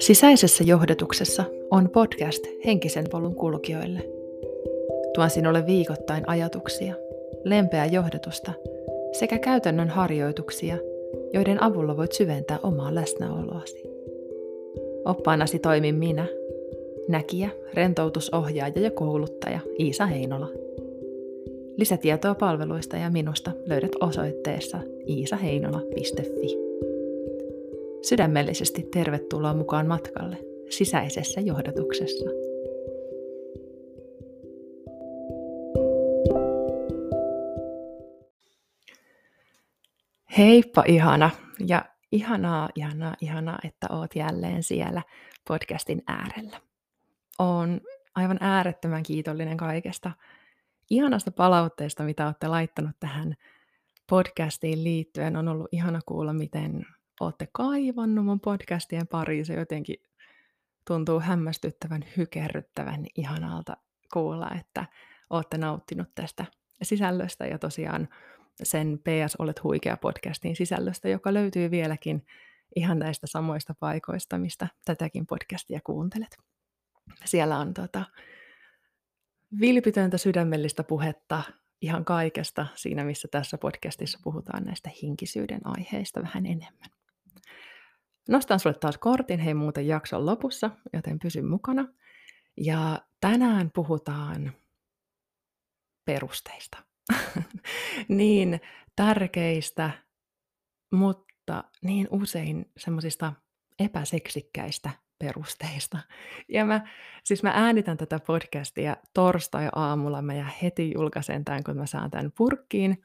Sisäisessä johdatuksessa on podcast henkisen polun kulkijoille. Tuon sinulle viikoittain ajatuksia, lempeää johdatusta sekä käytännön harjoituksia, joiden avulla voit syventää omaa läsnäoloasi. Oppaanasi toimin minä, näkijä, rentoutusohjaaja ja kouluttaja Iisa Heinola. Lisätietoa palveluista ja minusta löydät osoitteessa iisaheinola.fi. Sydämellisesti tervetuloa mukaan matkalle sisäisessä johdatuksessa. Heippa ihana ja ihanaa, ihanaa, ihanaa, että oot jälleen siellä podcastin äärellä. Olen aivan äärettömän kiitollinen kaikesta ihanasta palautteesta, mitä olette laittanut tähän podcastiin liittyen. On ollut ihana kuulla, miten olette kaivannut mun podcastien pariin. Se jotenkin tuntuu hämmästyttävän, hykerryttävän ihanalta kuulla, että olette nauttinut tästä sisällöstä ja tosiaan sen PS Olet huikea podcastin sisällöstä, joka löytyy vieläkin ihan näistä samoista paikoista, mistä tätäkin podcastia kuuntelet. Siellä on tota, vilpitöntä sydämellistä puhetta ihan kaikesta siinä, missä tässä podcastissa puhutaan näistä hinkisyyden aiheista vähän enemmän. Nostan sulle taas kortin, hei muuten jakson lopussa, joten pysy mukana. Ja tänään puhutaan perusteista. niin tärkeistä, mutta niin usein semmoisista epäseksikkäistä perusteista. Ja mä, siis mä äänitän tätä podcastia torstai-aamulla, mä ja heti julkaisen tämän, kun mä saan tämän purkkiin,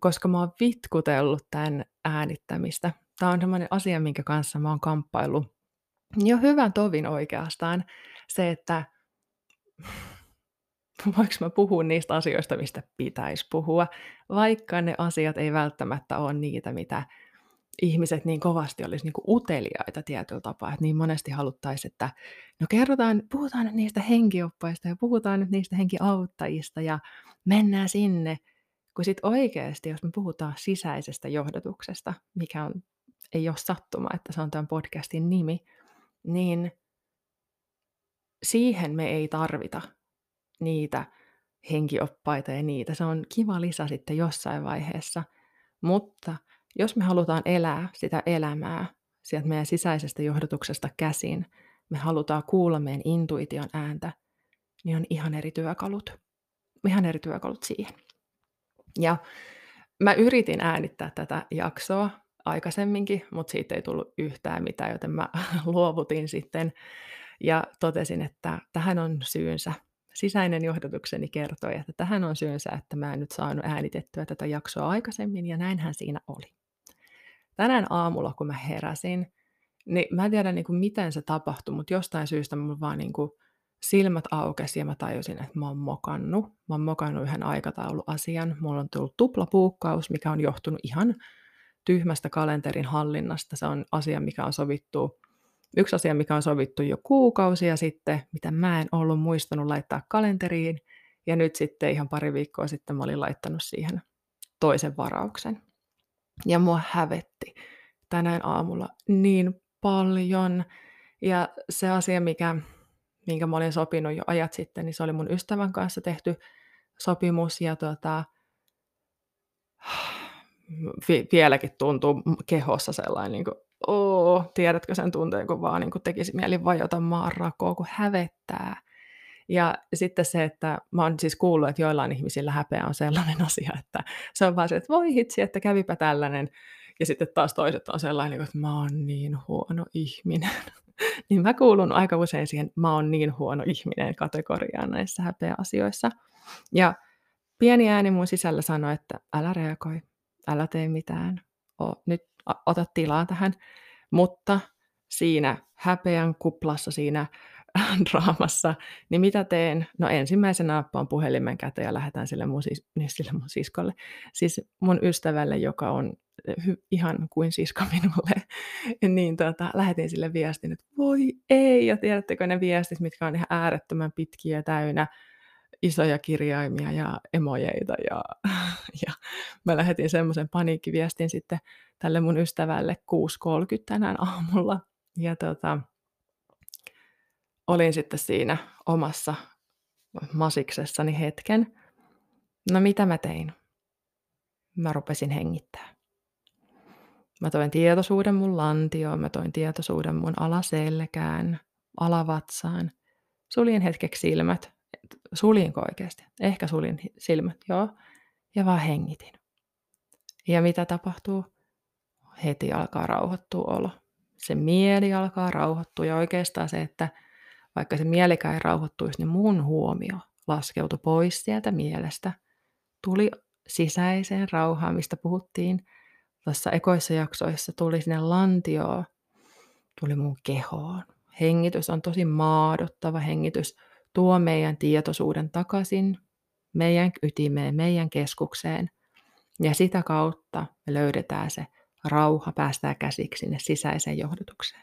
koska mä oon vitkutellut tämän äänittämistä Tämä on sellainen asia, minkä kanssa mä oon kamppailu jo hyvän tovin oikeastaan. Se, että voiko mä puhua niistä asioista, mistä pitäisi puhua, vaikka ne asiat ei välttämättä ole niitä, mitä ihmiset niin kovasti olisi niin uteliaita tietyllä tapaa, että niin monesti haluttaisiin, että no kerrotaan, puhutaan nyt niistä henkioppaista ja puhutaan nyt niistä henkiauttajista ja mennään sinne, kun sitten oikeasti, jos me puhutaan sisäisestä johdatuksesta, mikä on ei ole sattuma, että se on tämän podcastin nimi, niin siihen me ei tarvita niitä henkioppaita ja niitä. Se on kiva lisä sitten jossain vaiheessa. Mutta jos me halutaan elää sitä elämää sieltä meidän sisäisestä johdotuksesta käsin, me halutaan kuulla meidän intuition ääntä, niin on ihan eri työkalut. Ihan eri työkalut siihen. Ja mä yritin äänittää tätä jaksoa aikaisemminkin, mutta siitä ei tullut yhtään mitään, joten mä luovutin sitten ja totesin, että tähän on syynsä. Sisäinen johdatukseni kertoi, että tähän on syynsä, että mä en nyt saanut äänitettyä tätä jaksoa aikaisemmin, ja näinhän siinä oli. Tänään aamulla, kun mä heräsin, niin mä en tiedä niin kuin miten se tapahtui, mutta jostain syystä mulla vaan niin kuin silmät aukesi ja mä tajusin, että mä oon mokannut. Mä oon mokannut yhden aikatauluasian. Mulla on tullut tuplapuukkaus, mikä on johtunut ihan tyhmästä kalenterin hallinnasta. Se on asia, mikä on sovittu, yksi asia, mikä on sovittu jo kuukausia sitten, mitä mä en ollut muistanut laittaa kalenteriin. Ja nyt sitten ihan pari viikkoa sitten mä olin laittanut siihen toisen varauksen. Ja mua hävetti tänään aamulla niin paljon. Ja se asia, mikä, minkä mä olin sopinut jo ajat sitten, niin se oli mun ystävän kanssa tehty sopimus. Ja tota, vieläkin tuntuu kehossa sellainen, niin kuin, oo, tiedätkö sen tunteen, kun vaan niin kuin tekisi mieli vajota maan rakoa, kun hävettää. Ja sitten se, että mä oon siis kuullut, että joillain ihmisillä häpeä on sellainen asia, että se on vaan se, että voi hitsi, että kävipä tällainen. Ja sitten taas toiset on sellainen, että mä oon niin huono ihminen. niin mä kuulun aika usein siihen, mä oon niin huono ihminen kategoriaan näissä häpeäasioissa. Ja pieni ääni mun sisällä sanoi, että älä reagoi, älä tee mitään, o, nyt ota tilaa tähän. Mutta siinä häpeän kuplassa, siinä draamassa, niin mitä teen? No ensimmäisenä nappaan puhelimen käteen ja lähetän sille mun, sis- niin sille mun siskolle, siis mun ystävälle, joka on hy- ihan kuin sisko minulle, niin tota, lähetin sille viestin, että voi ei, ja tiedättekö ne viestit, mitkä on ihan äärettömän pitkiä täynnä isoja kirjaimia ja emojeita ja, ja mä lähetin semmoisen paniikkiviestin sitten tälle mun ystävälle 6.30 tänään aamulla ja tota, olin sitten siinä omassa masiksessani hetken. No mitä mä tein? Mä rupesin hengittää. Mä toin tietoisuuden mun lantioon, mä toin tietoisuuden mun alaselkään, alavatsaan. Suljin hetkeksi silmät. Suljinko oikeasti? Ehkä suljin silmät, joo. Ja vaan hengitin. Ja mitä tapahtuu? Heti alkaa rauhoittua olo. Se mieli alkaa rauhoittua ja oikeastaan se, että vaikka se mielikään ei rauhoittuisi, niin mun huomio laskeutui pois sieltä mielestä. Tuli sisäiseen rauhaan, mistä puhuttiin tuossa ekoissa jaksoissa, tuli sinne lantioon, tuli mun kehoon. Hengitys on tosi maadottava hengitys, tuo meidän tietoisuuden takaisin meidän ytimeen, meidän keskukseen. Ja sitä kautta me löydetään se rauha, päästään käsiksi sinne sisäiseen johdotukseen.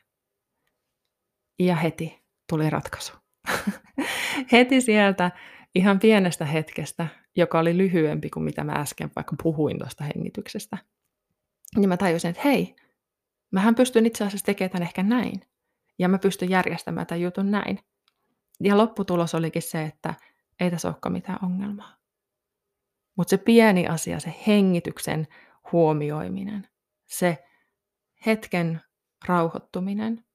Ja heti tuli ratkaisu. heti sieltä ihan pienestä hetkestä, joka oli lyhyempi kuin mitä mä äsken vaikka puhuin tuosta hengityksestä, niin mä tajusin, että hei, mähän pystyn itse asiassa tekemään tämän ehkä näin. Ja mä pystyn järjestämään tämän jutun näin. Ja lopputulos olikin se, että ei tässä olekaan mitään ongelmaa. Mutta se pieni asia, se hengityksen huomioiminen, se hetken rauhoittuminen,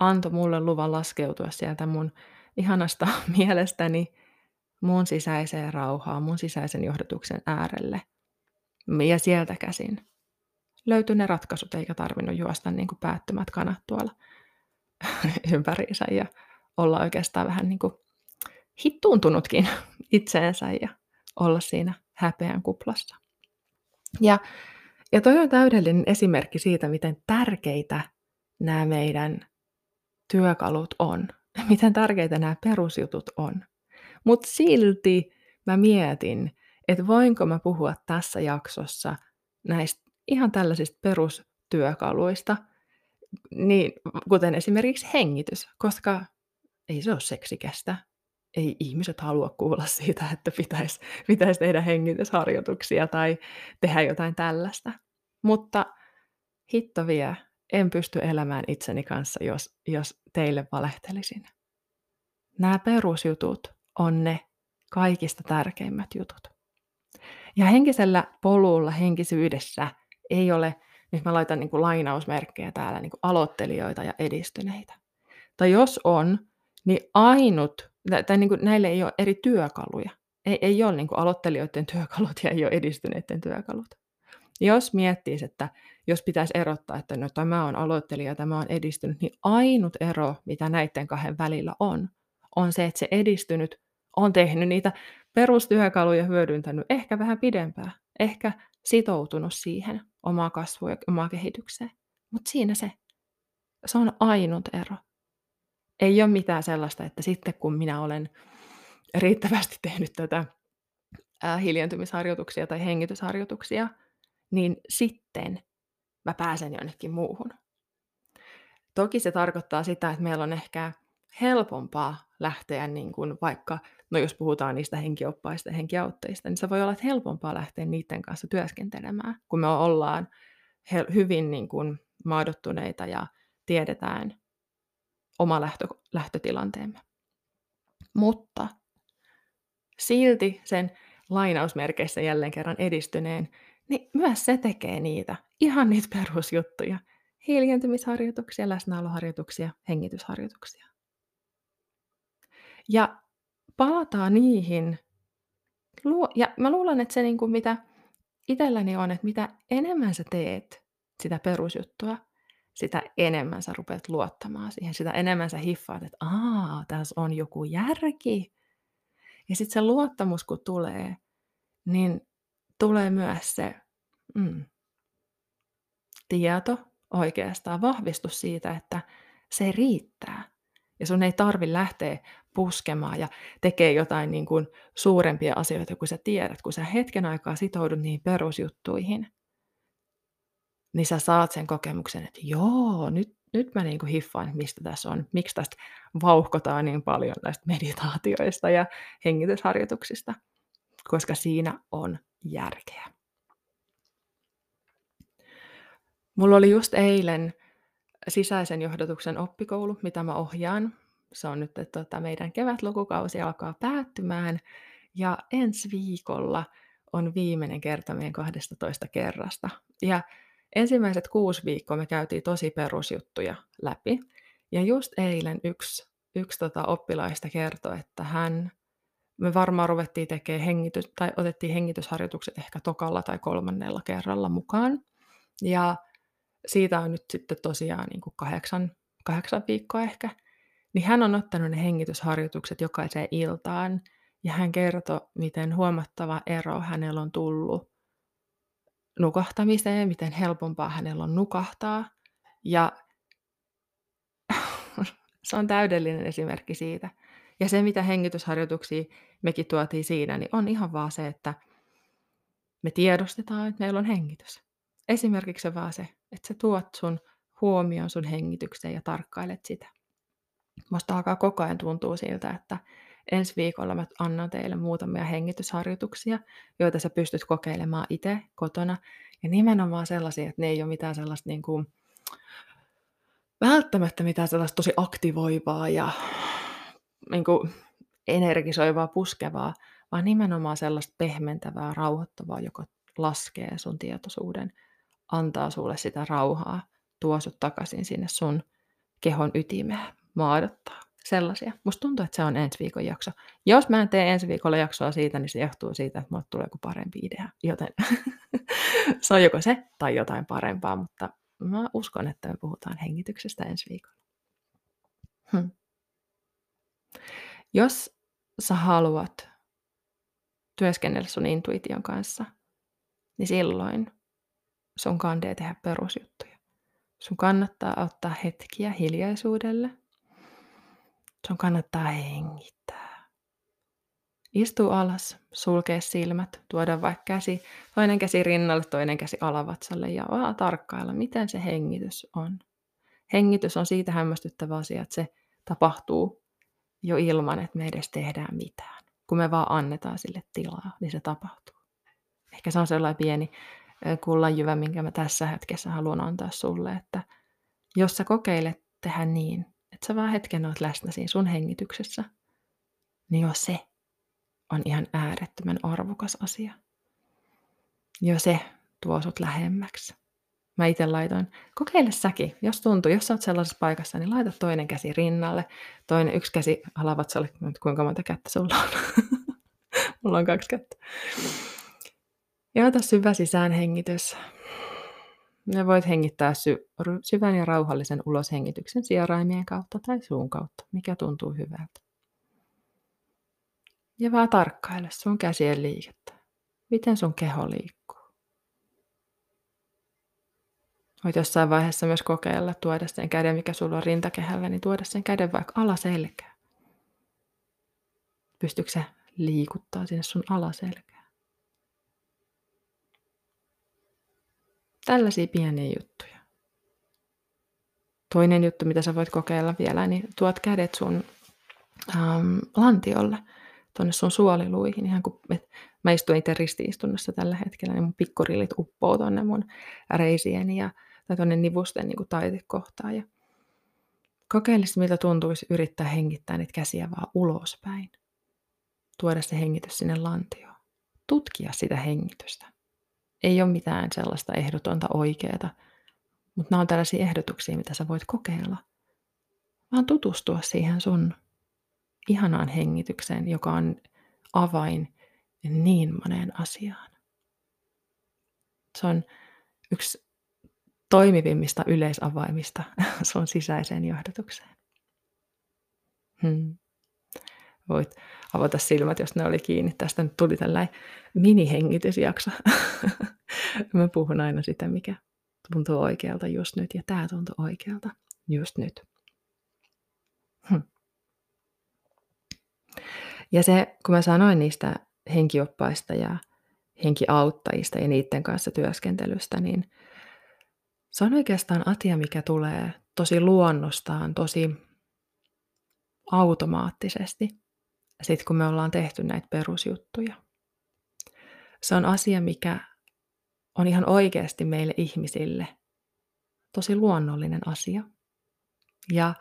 antoi mulle luvan laskeutua sieltä mun ihanasta mielestäni mun sisäiseen rauhaan, mun sisäisen johdatuksen äärelle. Ja sieltä käsin löytyi ne ratkaisut, eikä tarvinnut juosta niin kuin päättömät kanat tuolla ympäriinsä ja olla oikeastaan vähän niin kuin hittuuntunutkin itseensä ja olla siinä häpeän kuplassa. Ja, ja toi on täydellinen esimerkki siitä, miten tärkeitä nämä meidän työkalut on, miten tärkeitä nämä perusjutut on. Mutta silti mä mietin, että voinko mä puhua tässä jaksossa näistä ihan tällaisista perustyökaluista, niin, kuten esimerkiksi hengitys, koska ei se ole seksikästä. Ei ihmiset halua kuulla siitä, että pitäisi, pitäisi tehdä hengitysharjoituksia tai tehdä jotain tällaista. Mutta hitto vie, en pysty elämään itseni kanssa, jos, jos teille valehtelisin. Nämä perusjutut on ne kaikista tärkeimmät jutut. Ja henkisellä polulla, henkisyydessä ei ole, nyt mä laitan niin kuin lainausmerkkejä täällä, niin kuin aloittelijoita ja edistyneitä. Tai jos on, niin ainut, tai niin kuin näille ei ole eri työkaluja. Ei, ei ole niin kuin aloittelijoiden työkalut ja ei ole edistyneiden työkalut. Jos miettii, että jos pitäisi erottaa, että no tämä on aloittelija ja tämä on edistynyt, niin ainut ero, mitä näiden kahden välillä on, on se, että se edistynyt on tehnyt niitä perustyökaluja hyödyntänyt ehkä vähän pidempään, ehkä sitoutunut siihen omaa kasvua ja omaa kehitykseen. Mutta siinä se. Se on ainut ero. Ei ole mitään sellaista, että sitten kun minä olen riittävästi tehnyt tätä hiljentymisharjoituksia tai hengitysharjoituksia, niin sitten mä pääsen jonnekin muuhun. Toki se tarkoittaa sitä, että meillä on ehkä helpompaa lähteä niin kuin vaikka, no jos puhutaan niistä henkioppaista ja henkiautteista, niin se voi olla että helpompaa lähteä niiden kanssa työskentelemään, kun me ollaan hyvin niin kuin maadottuneita ja tiedetään oma lähtö, lähtötilanteemme. Mutta silti sen lainausmerkeissä jälleen kerran edistyneen, niin myös se tekee niitä, ihan niitä perusjuttuja. Hiljentymisharjoituksia, läsnäoloharjoituksia, hengitysharjoituksia. Ja palataan niihin. Ja mä luulen, että se niin kuin mitä itselläni on, että mitä enemmän sä teet sitä perusjuttua, sitä enemmän sä rupeat luottamaan siihen. Sitä enemmän sä hiffaat, että aa, tässä on joku järki. Ja sitten se luottamus, kun tulee, niin tulee myös se mm, tieto oikeastaan, vahvistus siitä, että se riittää. Ja sun ei tarvi lähteä puskemaan ja tekee jotain niin kuin suurempia asioita, kun sä tiedät. Kun sä hetken aikaa sitoudut niihin perusjuttuihin, niin sä saat sen kokemuksen, että joo, nyt, nyt mä kuin hiffaan, mistä tässä on, miksi tästä vauhkotaan niin paljon näistä meditaatioista ja hengitysharjoituksista, koska siinä on järkeä. Mulla oli just eilen sisäisen johdatuksen oppikoulu, mitä mä ohjaan se on nyt, että tota, meidän kevätlukukausi alkaa päättymään ja ensi viikolla on viimeinen kerta meidän 12 kerrasta. Ja ensimmäiset kuusi viikkoa me käytiin tosi perusjuttuja läpi. Ja just eilen yksi, yksi tota oppilaista kertoi, että hän, me varmaan ruvettiin tekemään hengitys, tai otettiin hengitysharjoitukset ehkä tokalla tai kolmannella kerralla mukaan. Ja siitä on nyt sitten tosiaan niin kuin kahdeksan, kahdeksan viikkoa ehkä. Niin hän on ottanut ne hengitysharjoitukset jokaiseen iltaan. Ja hän kertoi, miten huomattava ero hänellä on tullut nukahtamiseen, miten helpompaa hänellä on nukahtaa. Ja se on täydellinen esimerkki siitä. Ja se, mitä hengitysharjoituksia mekin tuotiin siinä, niin on ihan vaan se, että me tiedostetaan, että meillä on hengitys. Esimerkiksi vaan se, että sä tuot sun huomioon sun hengitykseen ja tarkkailet sitä. Musta alkaa koko ajan tuntua siltä, että ensi viikolla mä annan teille muutamia hengitysharjoituksia, joita sä pystyt kokeilemaan itse kotona. Ja nimenomaan sellaisia, että ne ei ole mitään sellaista niin kuin, välttämättä mitään sellaista tosi aktivoivaa ja niin kuin, energisoivaa, puskevaa, vaan nimenomaan sellaista pehmentävää, rauhoittavaa, joka laskee sun tietoisuuden, antaa sulle sitä rauhaa, tuo sut takaisin sinne sun kehon ytimeen, maadottaa. Sellaisia. Musta tuntuu, että se on ensi viikon jakso. Jos mä en tee ensi viikolla jaksoa siitä, niin se johtuu siitä, että mulle tulee joku parempi idea. Joten se on joko se tai jotain parempaa, mutta mä uskon, että me puhutaan hengityksestä ensi viikolla. Hm. Jos sä haluat työskennellä sun intuition kanssa, niin silloin sun kandee tehdä perusjuttuja. Sun kannattaa ottaa hetkiä hiljaisuudelle. Sun kannattaa hengittää. Istu alas, sulkee silmät, tuoda vaikka käsi, toinen käsi rinnalle, toinen käsi alavatsalle ja vaan tarkkailla, miten se hengitys on. Hengitys on siitä hämmästyttävä asia, että se tapahtuu jo ilman, että me edes tehdään mitään. Kun me vaan annetaan sille tilaa, niin se tapahtuu. Ehkä se on sellainen pieni kullanjyvä, minkä mä tässä hetkessä haluan antaa sulle, että jos sä kokeilet tehdä niin, että sä vaan hetken oot läsnä siinä sun hengityksessä, niin jo se on ihan äärettömän arvokas asia. Jo se tuo sut lähemmäksi. Mä itse laitoin, kokeile säkin, jos tuntuu, jos sä oot sellaisessa paikassa, niin laita toinen käsi rinnalle, toinen yksi käsi alavatsalle, kuinka monta kättä sulla on. Mulla on kaksi kättä. Ja ota syvä sisäänhengitys. Ja voit hengittää sy- syvän ja rauhallisen uloshengityksen sieraimien kautta tai suun kautta, mikä tuntuu hyvältä. Ja vaan tarkkaile sun käsien liikettä. Miten sun keho liikkuu. Voit jossain vaiheessa myös kokeilla tuoda sen käden, mikä sulla on rintakehällä, niin tuoda sen käden vaikka alaselkään. Pystyykö se liikuttaa sinne sun alaselkään? Tällaisia pieniä juttuja. Toinen juttu, mitä sä voit kokeilla vielä, niin tuot kädet sun ähm, lantiolle, tuonne sun suoliluihin. Ihan kun et, mä istun itse ristiistunnossa tällä hetkellä, niin mun pikkurillit uppoo tuonne mun reisieni ja, tai tuonne nivusten niin taitekohtaan. Ja kokeile miltä tuntuisi yrittää hengittää niitä käsiä vaan ulospäin. Tuoda se hengitys sinne lantioon. Tutkia sitä hengitystä ei ole mitään sellaista ehdotonta oikeaa, mutta nämä on tällaisia ehdotuksia, mitä sä voit kokeilla. Vaan tutustua siihen sun ihanaan hengitykseen, joka on avain niin moneen asiaan. Se on yksi toimivimmista yleisavaimista sun sisäiseen johdotukseen. Hmm. Voit avata silmät, jos ne oli kiinni. Tästä nyt tuli tällainen minihengitysjakso. Mä puhun aina sitä, mikä tuntuu oikealta just nyt, ja tämä tuntuu oikealta just nyt. Hm. Ja se, kun mä sanoin niistä henkioppaista ja henkiauttajista ja niiden kanssa työskentelystä, niin se on oikeastaan asia, mikä tulee tosi luonnostaan, tosi automaattisesti sitten kun me ollaan tehty näitä perusjuttuja. Se on asia, mikä on ihan oikeasti meille ihmisille tosi luonnollinen asia. Ja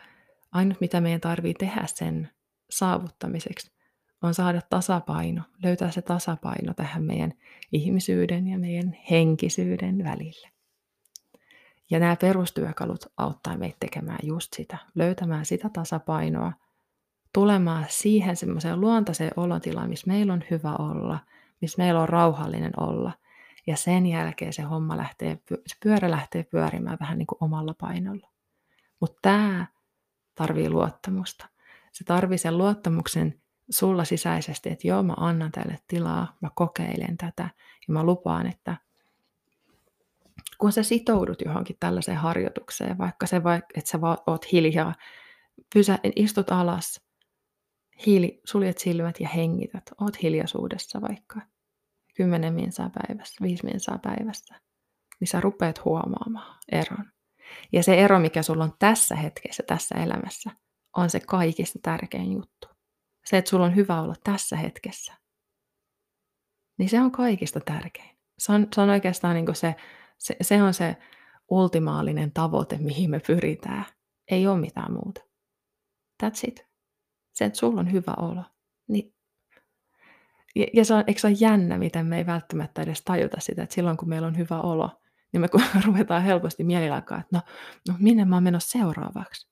Ainut mitä meidän tarvii tehdä sen saavuttamiseksi on saada tasapaino, löytää se tasapaino tähän meidän ihmisyyden ja meidän henkisyyden välille. Ja nämä perustyökalut auttaa meitä tekemään just sitä, löytämään sitä tasapainoa, tulemaan siihen semmoiseen luontaiseen olotilaan, missä meillä on hyvä olla, missä meillä on rauhallinen olla. Ja sen jälkeen se homma lähtee, se pyörä lähtee pyörimään vähän niin kuin omalla painolla. Mutta tämä tarvii luottamusta. Se tarvii sen luottamuksen sulla sisäisesti, että joo, mä annan tälle tilaa, mä kokeilen tätä ja mä lupaan, että kun sä sitoudut johonkin tällaiseen harjoitukseen, vaikka se, että sä oot hiljaa, pysä, istut alas, hiili, suljet silmät ja hengität, oot hiljaisuudessa vaikka kymmenen minsaa päivässä, viisi minsaa päivässä, niin sä rupeat huomaamaan eron. Ja se ero, mikä sulla on tässä hetkessä, tässä elämässä, on se kaikista tärkein juttu. Se, että sulla on hyvä olla tässä hetkessä. Niin se on kaikista tärkein. Se on, se on oikeastaan niin se, se, se on se ultimaalinen tavoite, mihin me pyritään. Ei ole mitään muuta. That's it. Se, että sulla on hyvä olo. Niin ja, ja se on, eikö se ole jännä, miten me ei välttämättä edes tajuta sitä, että silloin kun meillä on hyvä olo, niin me ruvetaan helposti mielilakaan, että no, no minne mä oon menossa seuraavaksi.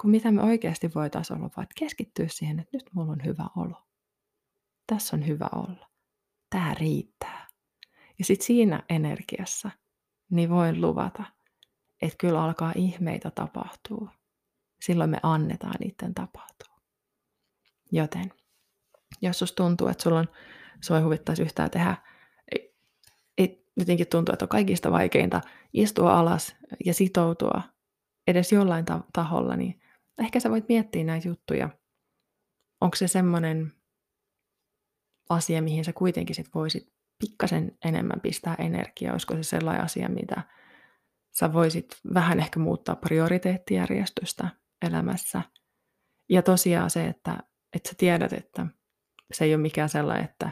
Kun mitä me oikeasti voitaisiin olla, vaan keskittyä siihen, että nyt mulla on hyvä olo. Tässä on hyvä olla. Tämä riittää. Ja sitten siinä energiassa, niin voin luvata, että kyllä alkaa ihmeitä tapahtua. Silloin me annetaan niiden tapahtua. Joten, jos susta tuntuu, että sulla on, sua huvittaisi yhtään tehdä jotenkin tuntuu, että on kaikista vaikeinta istua alas ja sitoutua edes jollain ta- taholla, niin ehkä sä voit miettiä näitä juttuja. Onko se semmoinen asia, mihin sä kuitenkin sit voisit pikkasen enemmän pistää energiaa? Olisiko se sellainen asia, mitä sä voisit vähän ehkä muuttaa prioriteettijärjestystä elämässä? Ja tosiaan se, että, että sä tiedät, että se ei ole mikään sellainen, että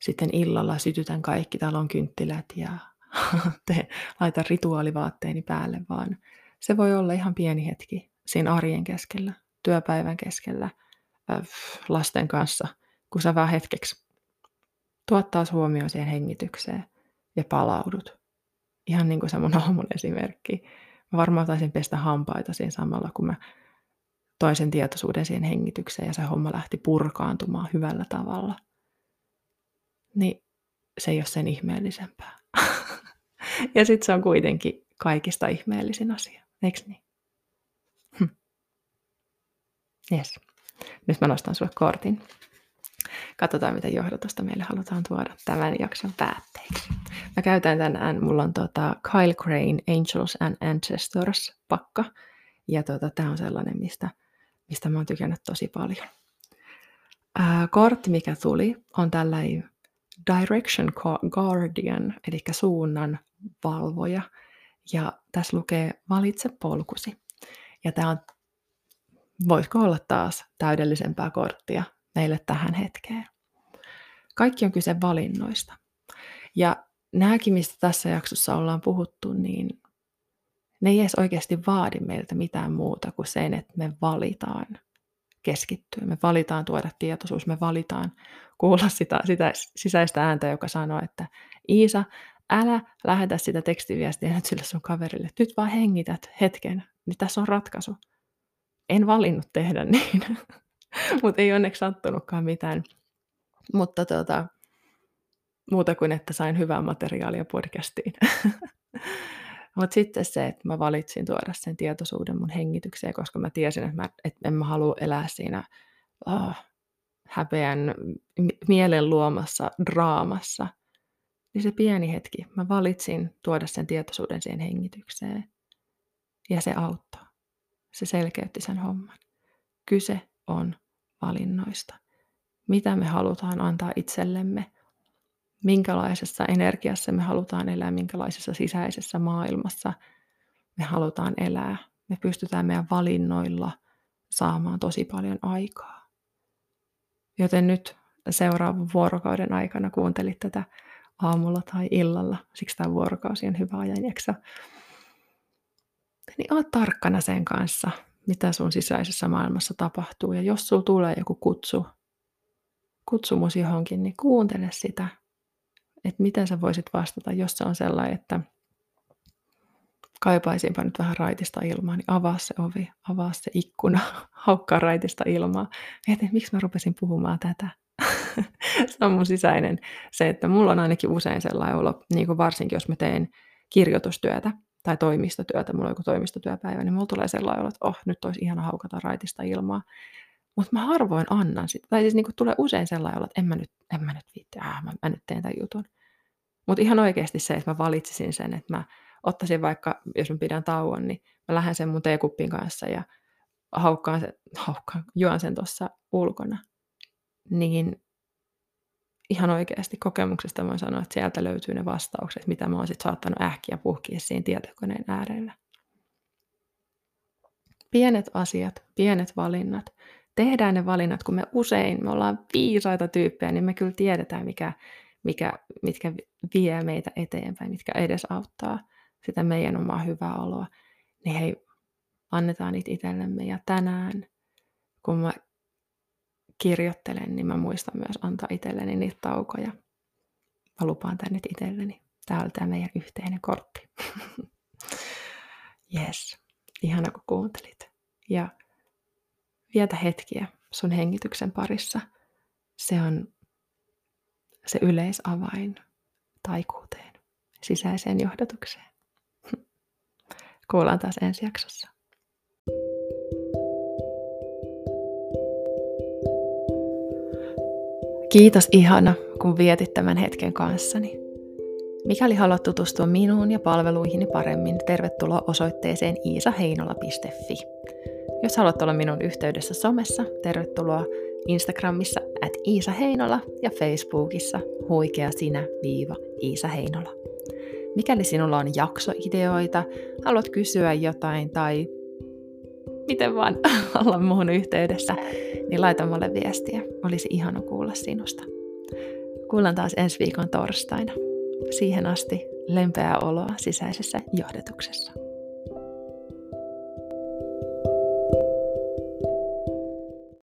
sitten illalla sytytän kaikki talon kynttilät ja te, laitan rituaalivaatteeni päälle, vaan se voi olla ihan pieni hetki siinä arjen keskellä, työpäivän keskellä, lasten kanssa, kun sä vähän hetkeksi tuot taas huomioon siihen hengitykseen ja palaudut. Ihan niin kuin se mun aamun esimerkki. Mä varmaan taisin pestä hampaita siinä samalla, kun mä toisen tietoisuuden siihen hengitykseen ja se homma lähti purkaantumaan hyvällä tavalla – niin se ei ole sen ihmeellisempää. ja sitten se on kuitenkin kaikista ihmeellisin asia, eikö niin? Hm. Yes. Nyt mä nostan sulle kortin. Katsotaan, mitä johdatusta meille halutaan tuoda tämän jakson päätteeksi. Mä käytän tänään, mulla on tota Kyle Crane Angels and Ancestors pakka. Ja tota, tää on sellainen, mistä, mistä mä oon tykännyt tosi paljon. Ää, kortti, mikä tuli, on tällainen Direction Guardian, eli suunnan valvoja. Ja tässä lukee valitse polkusi. Ja tämä on, voisiko olla taas täydellisempää korttia meille tähän hetkeen. Kaikki on kyse valinnoista. Ja nämäkin, mistä tässä jaksossa ollaan puhuttu, niin ne ei edes oikeasti vaadi meiltä mitään muuta kuin sen, että me valitaan keskittyä. Me valitaan tuoda tietoisuus, me valitaan kuulla sitä, sitä sisäistä ääntä, joka sanoo, että Iisa, älä lähetä sitä tekstiviestiä nyt sille sun kaverille. Nyt vaan hengität hetken, niin tässä on ratkaisu. En valinnut tehdä niin, mutta ei onneksi sattunutkaan mitään. Mutta tota, muuta kuin, että sain hyvää materiaalia podcastiin. Mutta sitten se, että mä valitsin tuoda sen tietoisuuden mun hengitykseen, koska mä tiesin, että, mä, että en mä halua elää siinä oh, häpeän mielen luomassa draamassa. Niin se pieni hetki, mä valitsin tuoda sen tietoisuuden siihen hengitykseen. Ja se auttoi. Se selkeytti sen homman. Kyse on valinnoista. Mitä me halutaan antaa itsellemme minkälaisessa energiassa me halutaan elää, minkälaisessa sisäisessä maailmassa me halutaan elää. Me pystytään meidän valinnoilla saamaan tosi paljon aikaa. Joten nyt seuraavan vuorokauden aikana kuuntelit tätä aamulla tai illalla, siksi tämä vuorokausi on hyvä ajanjakso. Niin oot tarkkana sen kanssa, mitä sun sisäisessä maailmassa tapahtuu. Ja jos sulla tulee joku kutsu, kutsumus johonkin, niin kuuntele sitä, että miten sä voisit vastata, jos se on sellainen, että kaipaisinpa nyt vähän raitista ilmaa, niin avaa se ovi, avaa se ikkuna, haukkaa raitista ilmaa. Mietin, miksi mä rupesin puhumaan tätä. se on mun sisäinen se, että mulla on ainakin usein sellainen olo, niin kuin varsinkin jos mä teen kirjoitustyötä tai toimistotyötä, mulla on joku toimistotyöpäivä, niin mulla tulee sellainen olo, että oh, nyt olisi ihana haukata raitista ilmaa. Mutta mä harvoin annan sitä. Tai siis niin kuin tulee usein sellainen olo, että en mä nyt, en mä nyt viitti, äh, mä, mä nyt teen tämän jutun. Mutta ihan oikeasti se, että mä valitsisin sen, että mä ottaisin vaikka, jos mä pidän tauon, niin mä lähden sen mun teekuppin kanssa ja haukkaan, se, haukkaan juon sen tuossa ulkona. Niin ihan oikeasti kokemuksesta voin sanoa, että sieltä löytyy ne vastaukset, mitä mä oon sitten saattanut ähkiä puhkia siinä tietokoneen äärellä. Pienet asiat, pienet valinnat. Tehdään ne valinnat, kun me usein, me ollaan viisaita tyyppejä, niin me kyllä tiedetään, mikä, mikä, mitkä vie meitä eteenpäin, mitkä edesauttaa sitä meidän omaa hyvää oloa. Niin hei, annetaan niitä itsellemme. Ja tänään, kun mä kirjoittelen, niin mä muistan myös antaa itselleni niitä taukoja. Mä lupaan tänne itselleni. Tää tämä meidän yhteinen kortti. yes, ihana kun kuuntelit. Ja vietä hetkiä sun hengityksen parissa. Se on se yleisavain taikuuteen, sisäiseen johdatukseen. Kuullaan taas ensi jaksossa. Kiitos ihana, kun vietit tämän hetken kanssani. Mikäli haluat tutustua minuun ja palveluihini paremmin, tervetuloa osoitteeseen iisaheinola.fi. Jos haluat olla minun yhteydessä somessa, tervetuloa Instagramissa at Iisa Heinola ja Facebookissa huikea sinä viiva Iisa Heinola. Mikäli sinulla on jaksoideoita, haluat kysyä jotain tai miten vaan olla muuhun yhteydessä, niin laita mulle viestiä. Olisi ihana kuulla sinusta. Kuullaan taas ensi viikon torstaina. Siihen asti lempeää oloa sisäisessä johdatuksessa.